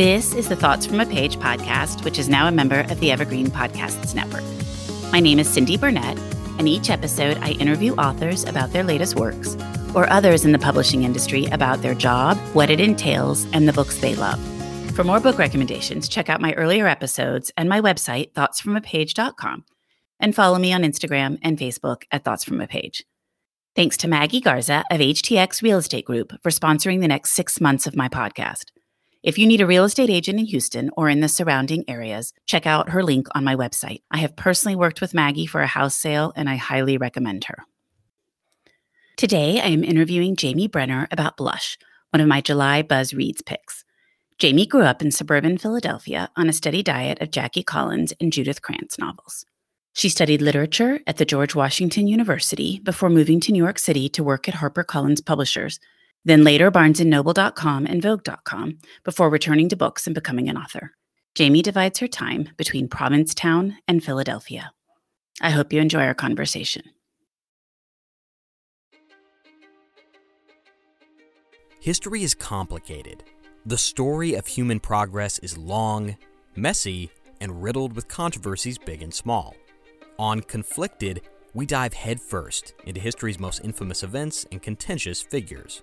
This is the Thoughts from a Page podcast, which is now a member of the Evergreen Podcasts Network. My name is Cindy Burnett, and each episode I interview authors about their latest works or others in the publishing industry about their job, what it entails, and the books they love. For more book recommendations, check out my earlier episodes and my website, thoughtsfromapage.com, and follow me on Instagram and Facebook at Thoughts From a Page. Thanks to Maggie Garza of HTX Real Estate Group for sponsoring the next six months of my podcast. If you need a real estate agent in Houston or in the surrounding areas, check out her link on my website. I have personally worked with Maggie for a house sale and I highly recommend her. Today, I am interviewing Jamie Brenner about Blush, one of my July Buzz Reads picks. Jamie grew up in suburban Philadelphia on a steady diet of Jackie Collins and Judith Krantz novels. She studied literature at the George Washington University before moving to New York City to work at HarperCollins Publishers, then later BarnesandNoble.com and Vogue.com before returning to books and becoming an author. Jamie divides her time between Provincetown and Philadelphia. I hope you enjoy our conversation. History is complicated. The story of human progress is long, messy, and riddled with controversies big and small. On Conflicted, we dive headfirst into history's most infamous events and contentious figures.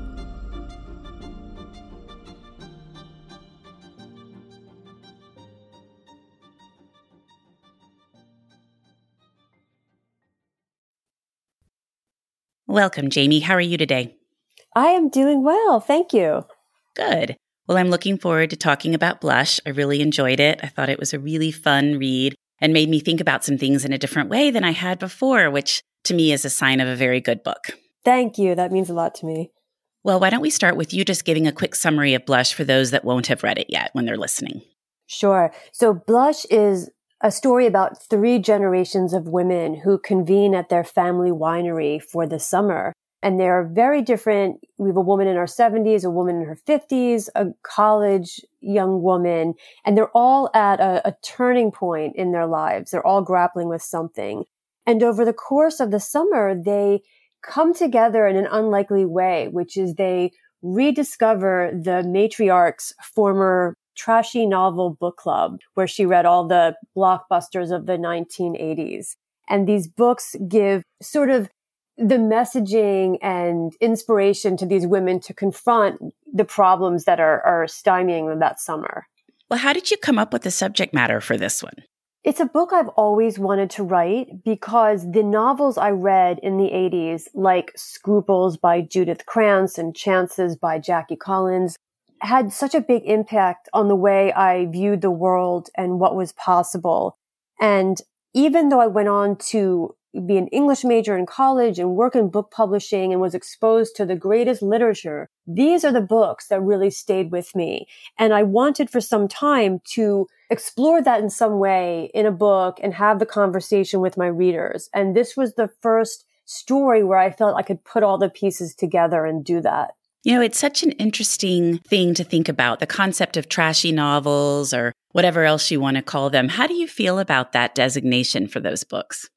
Welcome, Jamie. How are you today? I am doing well. Thank you. Good. Well, I'm looking forward to talking about Blush. I really enjoyed it. I thought it was a really fun read and made me think about some things in a different way than I had before, which to me is a sign of a very good book. Thank you. That means a lot to me. Well, why don't we start with you just giving a quick summary of Blush for those that won't have read it yet when they're listening? Sure. So, Blush is a story about three generations of women who convene at their family winery for the summer. And they're very different. We have a woman in her 70s, a woman in her 50s, a college young woman, and they're all at a, a turning point in their lives. They're all grappling with something. And over the course of the summer, they come together in an unlikely way, which is they rediscover the matriarch's former trashy novel book club where she read all the blockbusters of the 1980s. And these books give sort of the messaging and inspiration to these women to confront the problems that are, are stymieing them that summer. Well, how did you come up with the subject matter for this one? It's a book I've always wanted to write because the novels I read in the 80s, like Scruples by Judith Krantz and Chances by Jackie Collins, had such a big impact on the way I viewed the world and what was possible. And even though I went on to be an English major in college and work in book publishing and was exposed to the greatest literature, these are the books that really stayed with me. And I wanted for some time to explore that in some way in a book and have the conversation with my readers. And this was the first story where I felt I could put all the pieces together and do that. You know, it's such an interesting thing to think about the concept of trashy novels or whatever else you want to call them. How do you feel about that designation for those books?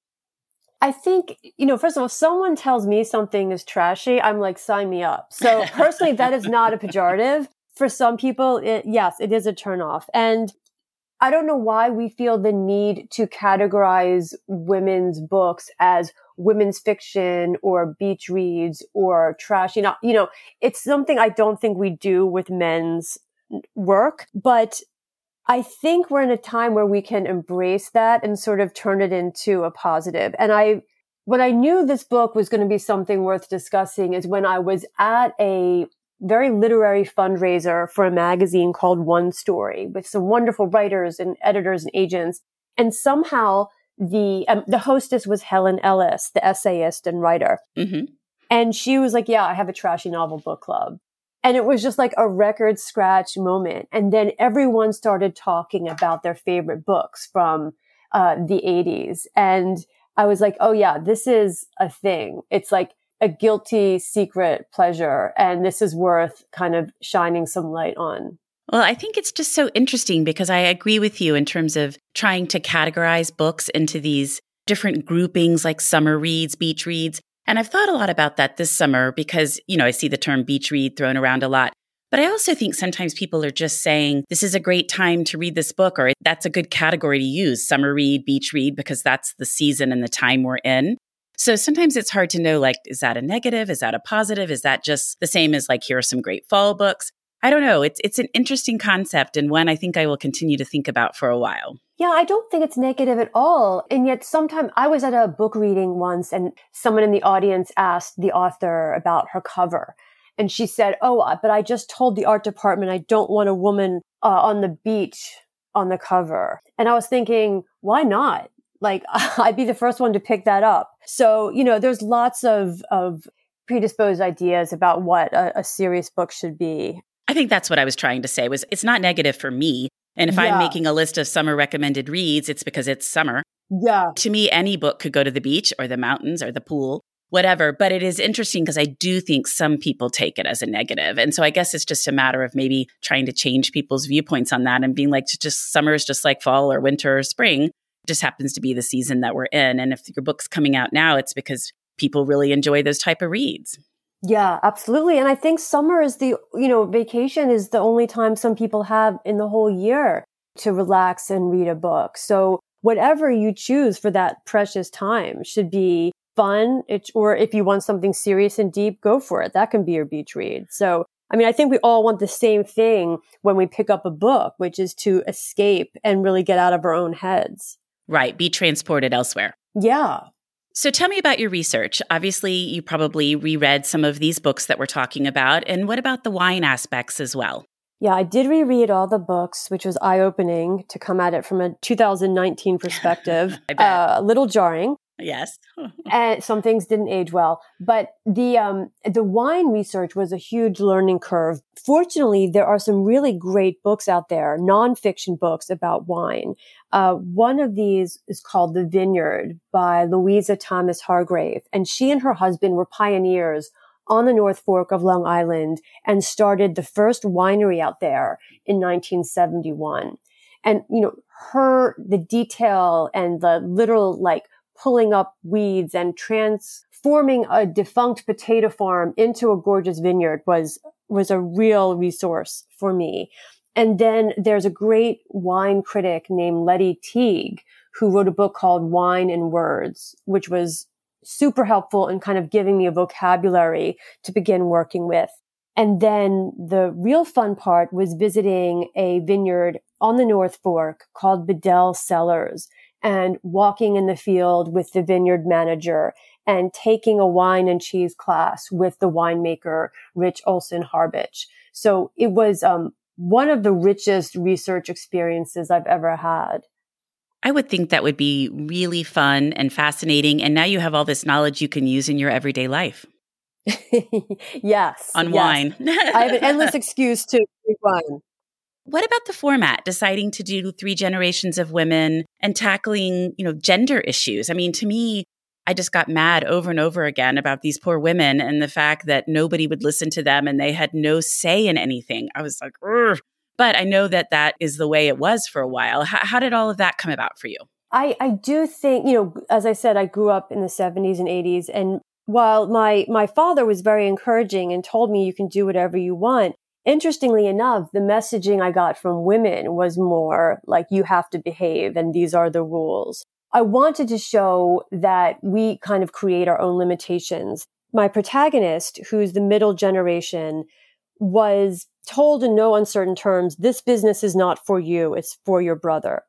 I think, you know, first of all, if someone tells me something is trashy, I'm like, sign me up. So personally, that is not a pejorative. For some people, it, yes, it is a turnoff. And I don't know why we feel the need to categorize women's books as women's fiction or beach reads or trashy. Not, you know, it's something I don't think we do with men's work, but I think we're in a time where we can embrace that and sort of turn it into a positive. And I When I knew this book was going to be something worth discussing is when I was at a very literary fundraiser for a magazine called One Story with some wonderful writers and editors and agents. And somehow the, um, the hostess was Helen Ellis, the essayist and writer. Mm-hmm. And she was like, yeah, I have a trashy novel book club. And it was just like a record scratch moment. And then everyone started talking about their favorite books from uh, the 80s. And I was like, oh yeah, this is a thing. It's like a guilty secret pleasure. And this is worth kind of shining some light on. Well, I think it's just so interesting because I agree with you in terms of trying to categorize books into these different groupings like summer reads, beach reads. And I've thought a lot about that this summer because, you know, I see the term beach read thrown around a lot. But I also think sometimes people are just saying, this is a great time to read this book, or that's a good category to use summer read, beach read, because that's the season and the time we're in. So sometimes it's hard to know like, is that a negative? Is that a positive? Is that just the same as like, here are some great fall books? I don't know. It's it's an interesting concept and one I think I will continue to think about for a while. Yeah, I don't think it's negative at all. And yet sometimes I was at a book reading once and someone in the audience asked the author about her cover. And she said, Oh, but I just told the art department I don't want a woman uh, on the beach on the cover. And I was thinking, why not? Like I'd be the first one to pick that up. So, you know, there's lots of, of predisposed ideas about what a, a serious book should be. I think that's what I was trying to say was it's not negative for me. And if yeah. I'm making a list of summer recommended reads, it's because it's summer. Yeah. To me, any book could go to the beach or the mountains or the pool, whatever. But it is interesting because I do think some people take it as a negative. And so I guess it's just a matter of maybe trying to change people's viewpoints on that and being like, just summer is just like fall or winter or spring. Just happens to be the season that we're in. And if your book's coming out now, it's because people really enjoy those type of reads. Yeah, absolutely. And I think summer is the, you know, vacation is the only time some people have in the whole year to relax and read a book. So whatever you choose for that precious time should be fun. It, or if you want something serious and deep, go for it. That can be your beach read. So, I mean, I think we all want the same thing when we pick up a book, which is to escape and really get out of our own heads. Right. Be transported elsewhere. Yeah. So tell me about your research. Obviously, you probably reread some of these books that we're talking about. And what about the wine aspects as well? Yeah, I did reread all the books, which was eye opening to come at it from a 2019 perspective. uh, a little jarring. Yes. and some things didn't age well, but the um the wine research was a huge learning curve. Fortunately, there are some really great books out there, nonfiction books about wine. Uh, one of these is called The Vineyard by Louisa Thomas Hargrave, and she and her husband were pioneers on the North Fork of Long Island and started the first winery out there in 1971. And, you know, her, the detail and the literal like pulling up weeds and transforming a defunct potato farm into a gorgeous vineyard was, was a real resource for me. And then there's a great wine critic named Lettie Teague who wrote a book called Wine in Words, which was super helpful in kind of giving me a vocabulary to begin working with. And then the real fun part was visiting a vineyard on the North Fork called Bedell Cellars and walking in the field with the vineyard manager and taking a wine and cheese class with the winemaker, Rich Olsen-Harbich. So it was, um, one of the richest research experiences I've ever had. I would think that would be really fun and fascinating. And now you have all this knowledge you can use in your everyday life. yes. On yes. wine. I have an endless excuse to drink wine. What about the format, deciding to do three generations of women and tackling, you know, gender issues? I mean, to me, I just got mad over and over again about these poor women and the fact that nobody would listen to them and they had no say in anything. I was like, but I know that that is the way it was for a while. H- how did all of that come about for you? I, I do think, you know, as I said, I grew up in the 70s and 80s. And while my, my father was very encouraging and told me you can do whatever you want, interestingly enough, the messaging I got from women was more like you have to behave and these are the rules. I wanted to show that we kind of create our own limitations. My protagonist, who's the middle generation, was told in no uncertain terms, this business is not for you, it's for your brother.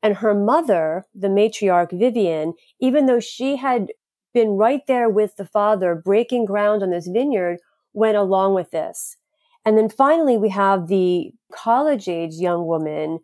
And her mother, the matriarch Vivian, even though she had been right there with the father, breaking ground on this vineyard, went along with this. And then finally, we have the college age young woman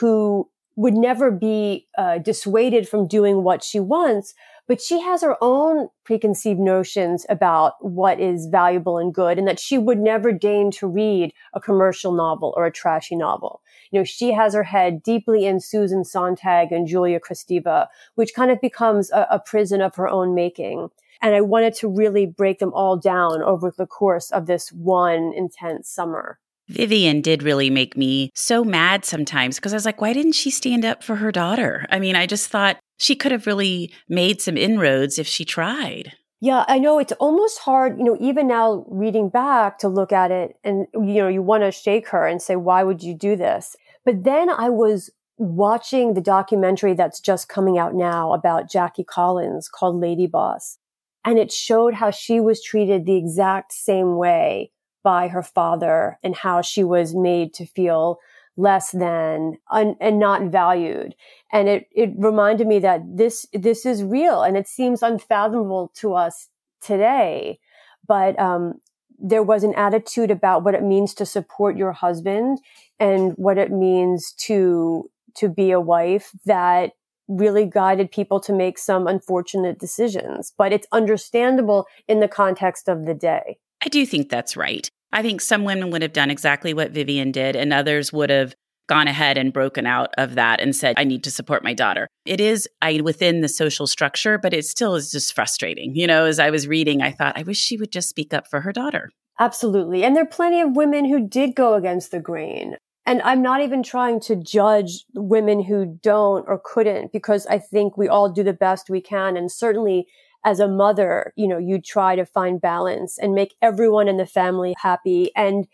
who would never be uh, dissuaded from doing what she wants, but she has her own preconceived notions about what is valuable and good and that she would never deign to read a commercial novel or a trashy novel. You know, she has her head deeply in Susan Sontag and Julia Kristeva, which kind of becomes a, a prison of her own making. And I wanted to really break them all down over the course of this one intense summer. Vivian did really make me so mad sometimes because I was like, why didn't she stand up for her daughter? I mean, I just thought she could have really made some inroads if she tried. Yeah, I know it's almost hard, you know, even now reading back to look at it and, you know, you want to shake her and say, why would you do this? But then I was watching the documentary that's just coming out now about Jackie Collins called Lady Boss. And it showed how she was treated the exact same way by her father and how she was made to feel less than un, and not valued. And it, it reminded me that this, this is real and it seems unfathomable to us today. But, um, there was an attitude about what it means to support your husband and what it means to, to be a wife that really guided people to make some unfortunate decisions, but it's understandable in the context of the day. I do think that's right. I think some women would have done exactly what Vivian did, and others would have gone ahead and broken out of that and said, I need to support my daughter. It is I within the social structure, but it still is just frustrating. You know, as I was reading, I thought, I wish she would just speak up for her daughter. Absolutely. And there are plenty of women who did go against the grain. And I'm not even trying to judge women who don't or couldn't because I think we all do the best we can. And certainly as a mother, you know, you try to find balance and make everyone in the family happy. And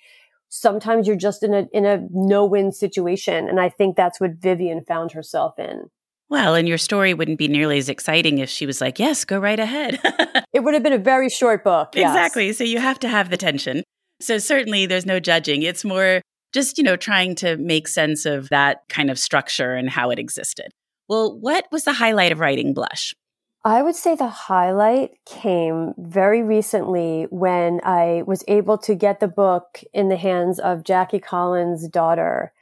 sometimes you're just in a, in a no-win situation. And I think that's what Vivian found herself in. Well, and your story wouldn't be nearly as exciting if she was like, yes, go right ahead. it would have been a very short book. Yes. Exactly. So you have to have the tension. So certainly there's no judging. It's more just, you know, trying to make sense of that kind of structure and how it existed. Well, what was the highlight of writing Blush? I would say the highlight came very recently when I was able to get the book in the hands of Jackie Collins' daughter,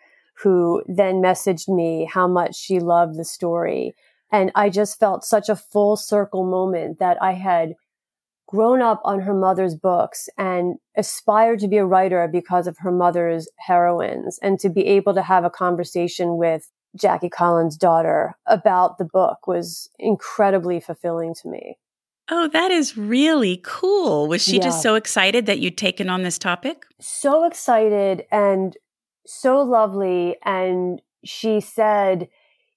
who then messaged me how much she loved the story. And I just felt such a full circle moment that I had grown up on her mother's books and aspired to be a writer because of her mother's heroines and to be able to have a conversation with Jackie Collins' daughter about the book was incredibly fulfilling to me. Oh, that is really cool. Was she yeah. just so excited that you'd taken on this topic? So excited and so lovely. And she said,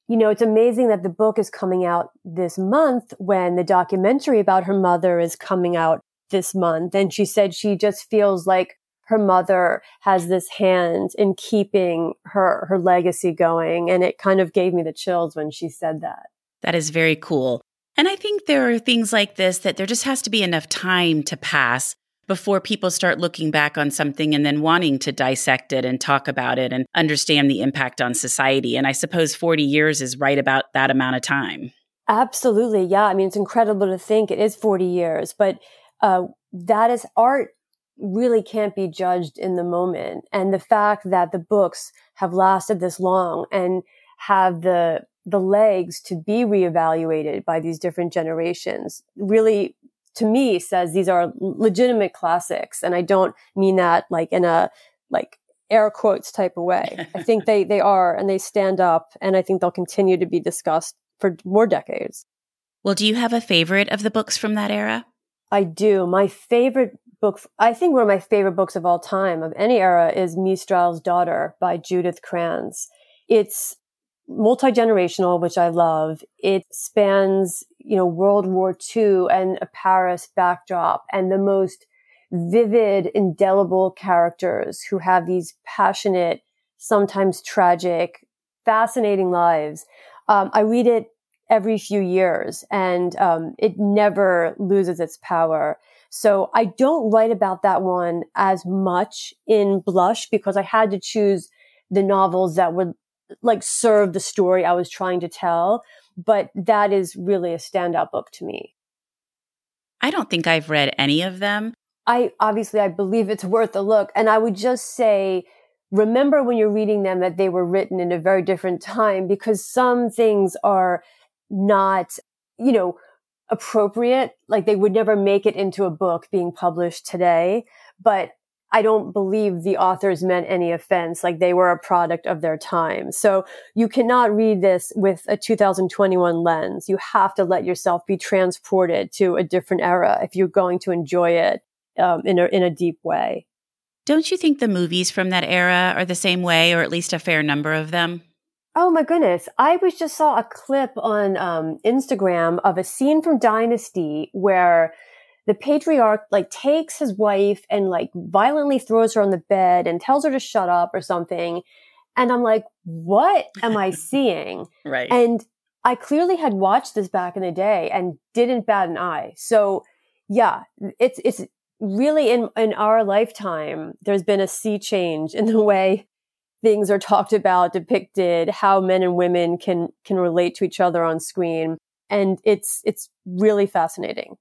you know, it's amazing that the book is coming out this month when the documentary about her mother is coming out this month. And she said she just feels like her mother has this hand in keeping her, her legacy going. And it kind of gave me the chills when she said that. That is very cool. And I think there are things like this that there just has to be enough time to pass before people start looking back on something and then wanting to dissect it and talk about it and understand the impact on society. And I suppose 40 years is right about that amount of time. Absolutely. Yeah. I mean, it's incredible to think it is 40 years, but uh, that is art really can't be judged in the moment. And the fact that the books have lasted this long and have the the legs to be reevaluated by these different generations really to me says these are legitimate classics. And I don't mean that like in a like air quotes type of way. I think they, they are and they stand up and I think they'll continue to be discussed for more decades. Well, do you have a favorite of the books from that era? I do. My favorite book, I think one of my favorite books of all time of any era is Mistral's Daughter by Judith Krantz. It's multi-generational, which I love. It spans, you know, World War II and a Paris backdrop and the most vivid, indelible characters who have these passionate, sometimes tragic, fascinating lives. Um, I read it every few years and um, it never loses its power. So I don't write about that one as much in Blush because I had to choose the novels that would like serve the story I was trying to tell. But that is really a standout book to me. I don't think I've read any of them. I obviously I believe it's worth a look. And I would just say, remember when you're reading them that they were written in a very different time because some things are not, you know, appropriate. Like they would never make it into a book being published today. But I don't believe the authors meant any offense. Like they were a product of their time. So you cannot read this with a 2021 lens. You have to let yourself be transported to a different era if you're going to enjoy it um, in a in a deep way. Don't you think the movies from that era are the same way, or at least a fair number of them? Oh my goodness. I was just saw a clip on um, Instagram of a scene from Dynasty where the patriarch like takes his wife and like violently throws her on the bed and tells her to shut up or something. And I'm like, what am I seeing? right. And I clearly had watched this back in the day and didn't bat an eye. So yeah, it's, it's really in, in our lifetime, there's been a sea change in the way things are talked about, depicted, how men and women can, can relate to each other on screen. And it's, it's really fascinating.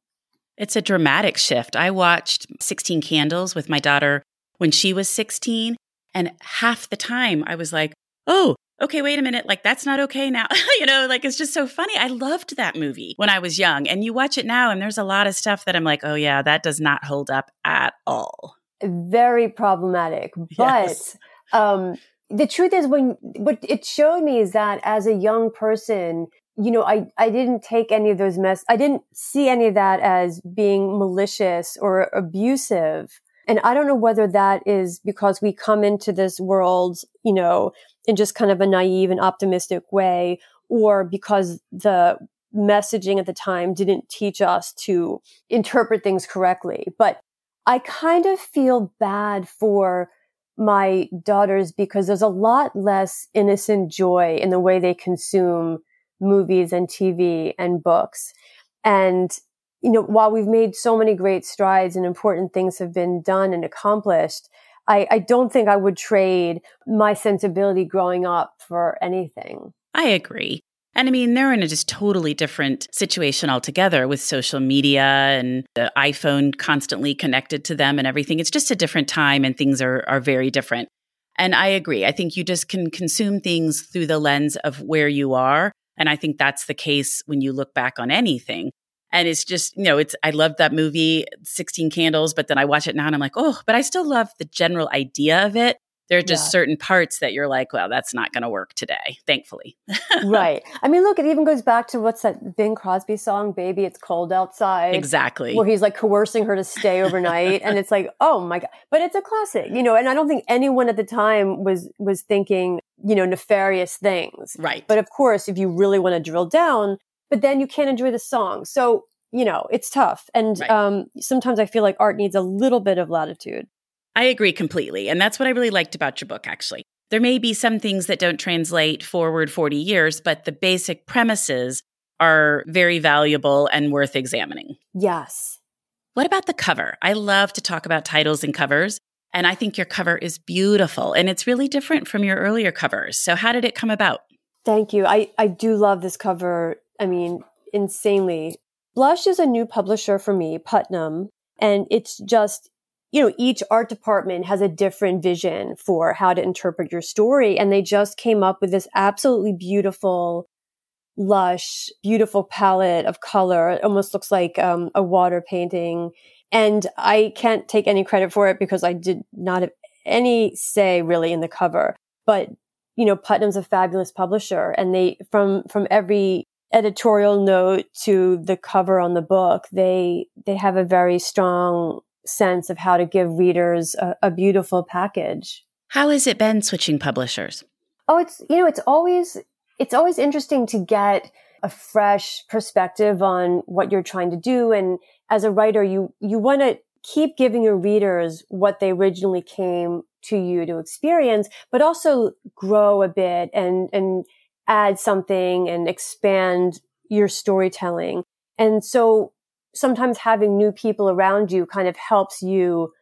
It's a dramatic shift. I watched 16 Candles with my daughter when she was 16. And half the time I was like, oh, okay, wait a minute. Like, that's not okay now. you know, like, it's just so funny. I loved that movie when I was young. And you watch it now, and there's a lot of stuff that I'm like, oh, yeah, that does not hold up at all. Very problematic. But yes. um, the truth is, when what it showed me is that as a young person, you know, I, I didn't take any of those mess. I didn't see any of that as being malicious or abusive. And I don't know whether that is because we come into this world, you know, in just kind of a naive and optimistic way, or because the messaging at the time didn't teach us to interpret things correctly. But I kind of feel bad for my daughters because there's a lot less innocent joy in the way they consume movies and TV and books. And, you know, while we've made so many great strides and important things have been done and accomplished, I, I don't think I would trade my sensibility growing up for anything. I agree. And I mean, they're in a just totally different situation altogether with social media and the iPhone constantly connected to them and everything. It's just a different time and things are, are very different. And I agree. I think you just can consume things through the lens of where you are and I think that's the case when you look back on anything. And it's just, you know, it's, I loved that movie, 16 Candles, but then I watch it now and I'm like, oh, but I still love the general idea of it. There are just yeah. certain parts that you're like, well, that's not going to work today, thankfully. right. I mean, look, it even goes back to what's that Bing Crosby song, Baby, It's Cold Outside. Exactly. Where he's like coercing her to stay overnight. and it's like, oh my God. But it's a classic, you know, and I don't think anyone at the time was, was thinking, you know, nefarious things. Right. But of course, if you really want to drill down, but then you can't enjoy the song. So, you know, it's tough. And right. um, sometimes I feel like art needs a little bit of latitude. I agree completely. And that's what I really liked about your book, actually. There may be some things that don't translate forward 40 years, but the basic premises are very valuable and worth examining. Yes. What about the cover? I love to talk about titles and covers. And I think your cover is beautiful and it's really different from your earlier covers. So, how did it come about? Thank you. I, I do love this cover. I mean, insanely. Blush is a new publisher for me, Putnam. And it's just, you know, each art department has a different vision for how to interpret your story. And they just came up with this absolutely beautiful, lush, beautiful palette of color. It almost looks like um, a water painting. And I can't take any credit for it because I did not have any say really in the cover. But, you know, Putnam's a fabulous publisher and they, from, from every editorial note to the cover on the book, they, they have a very strong sense of how to give readers a, a beautiful package. How has it been switching publishers? Oh, it's, you know, it's always, it's always interesting to get a fresh perspective on what you're trying to do and as a writer, you, you want to keep giving your readers what they originally came to you to experience, but also grow a bit and, and add something and expand your storytelling. And so sometimes having new people around you kind of helps you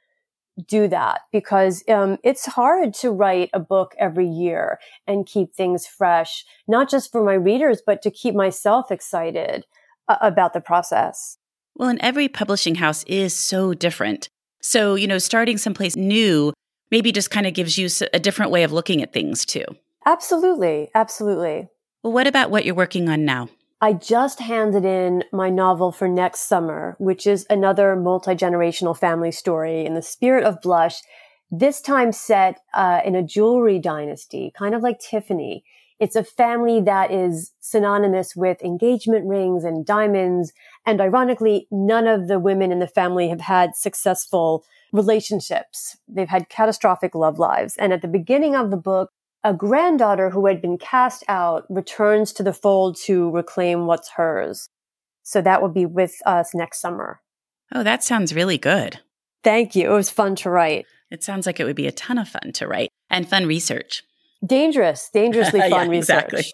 do that because um, it's hard to write a book every year and keep things fresh, not just for my readers, but to keep myself excited uh, about the process. Well, and every publishing house is so different. So, you know, starting someplace new maybe just kind of gives you a different way of looking at things too. Absolutely. Absolutely. Well, what about what you're working on now? I just handed in my novel for next summer, which is another multi generational family story in the spirit of Blush, this time set uh, in a jewelry dynasty, kind of like Tiffany. It's a family that is synonymous with engagement rings and diamonds. And ironically, none of the women in the family have had successful relationships. They've had catastrophic love lives. And at the beginning of the book, a granddaughter who had been cast out returns to the fold to reclaim what's hers. So that will be with us next summer. Oh, that sounds really good. Thank you. It was fun to write. It sounds like it would be a ton of fun to write and fun research. Dangerous, dangerously fun yeah, research. Exactly.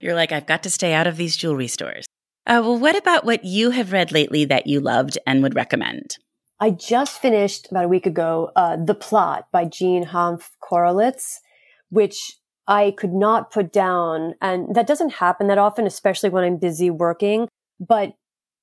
You're like, I've got to stay out of these jewelry stores. Uh, well, what about what you have read lately that you loved and would recommend? I just finished about a week ago uh, The Plot by Jean Hanff Korelitz which I could not put down. And that doesn't happen that often, especially when I'm busy working. But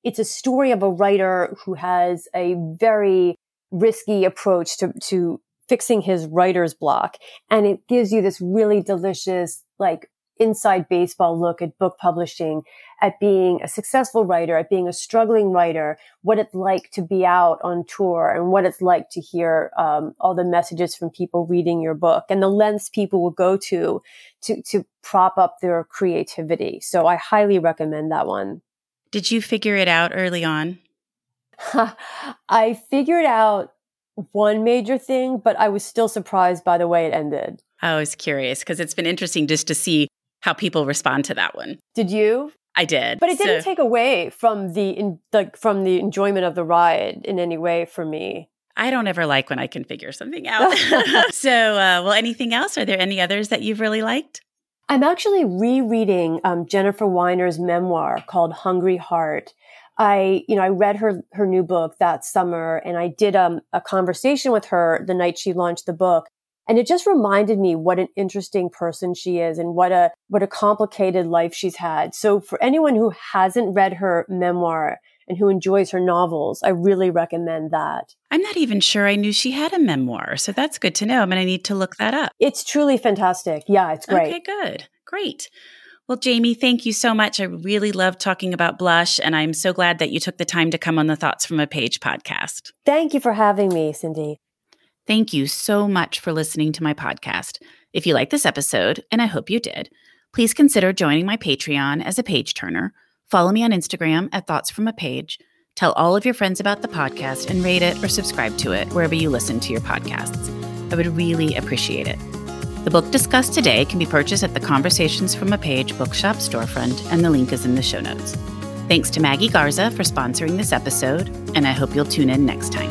it's a story of a writer who has a very risky approach to, to fixing his writer's block. And it gives you this really delicious, like inside baseball look at book publishing, at being a successful writer, at being a struggling writer, what it's like to be out on tour and what it's like to hear um, all the messages from people reading your book and the lengths people will go to to to prop up their creativity. So I highly recommend that one. Did you figure it out early on? I figured out one major thing, but I was still surprised by the way it ended. I was curious because it's been interesting just to see how people respond to that one. Did you? I did. But it didn't take away from the in, like from the enjoyment of the ride in any way for me. I don't ever like when I can figure something out. so, uh, well, anything else? Are there any others that you've really liked? I'm actually rereading um, Jennifer Weiner's memoir called Hungry Heart. I, you know, I read her her new book that summer, and I did um, a conversation with her the night she launched the book. And it just reminded me what an interesting person she is and what a, what a complicated life she's had. So for anyone who hasn't read her memoir and who enjoys her novels, I really recommend that. I'm not even sure I knew she had a memoir. So that's good to know. I'm mean, I need to look that up. It's truly fantastic. Yeah, it's great. Okay, good. Great. Well, Jamie, thank you so much. I really love talking about blush, and I'm so glad that you took the time to come on the Thoughts from a Page podcast. Thank you for having me, Cindy. Thank you so much for listening to my podcast. If you like this episode, and I hope you did, please consider joining my Patreon as a page turner. Follow me on Instagram at Thoughts from a Page. Tell all of your friends about the podcast and rate it or subscribe to it wherever you listen to your podcasts. I would really appreciate it. The book discussed today can be purchased at the Conversations from a Page bookshop storefront, and the link is in the show notes. Thanks to Maggie Garza for sponsoring this episode, and I hope you'll tune in next time.